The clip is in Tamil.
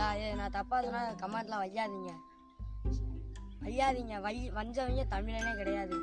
சரிங்களா ஏ நான் தப்பாக சொன்னால் கமெண்ட்லாம் வையாதீங்க. வையாதீங்க. வை வஞ்சவங்க தமிழனே கிடையாது.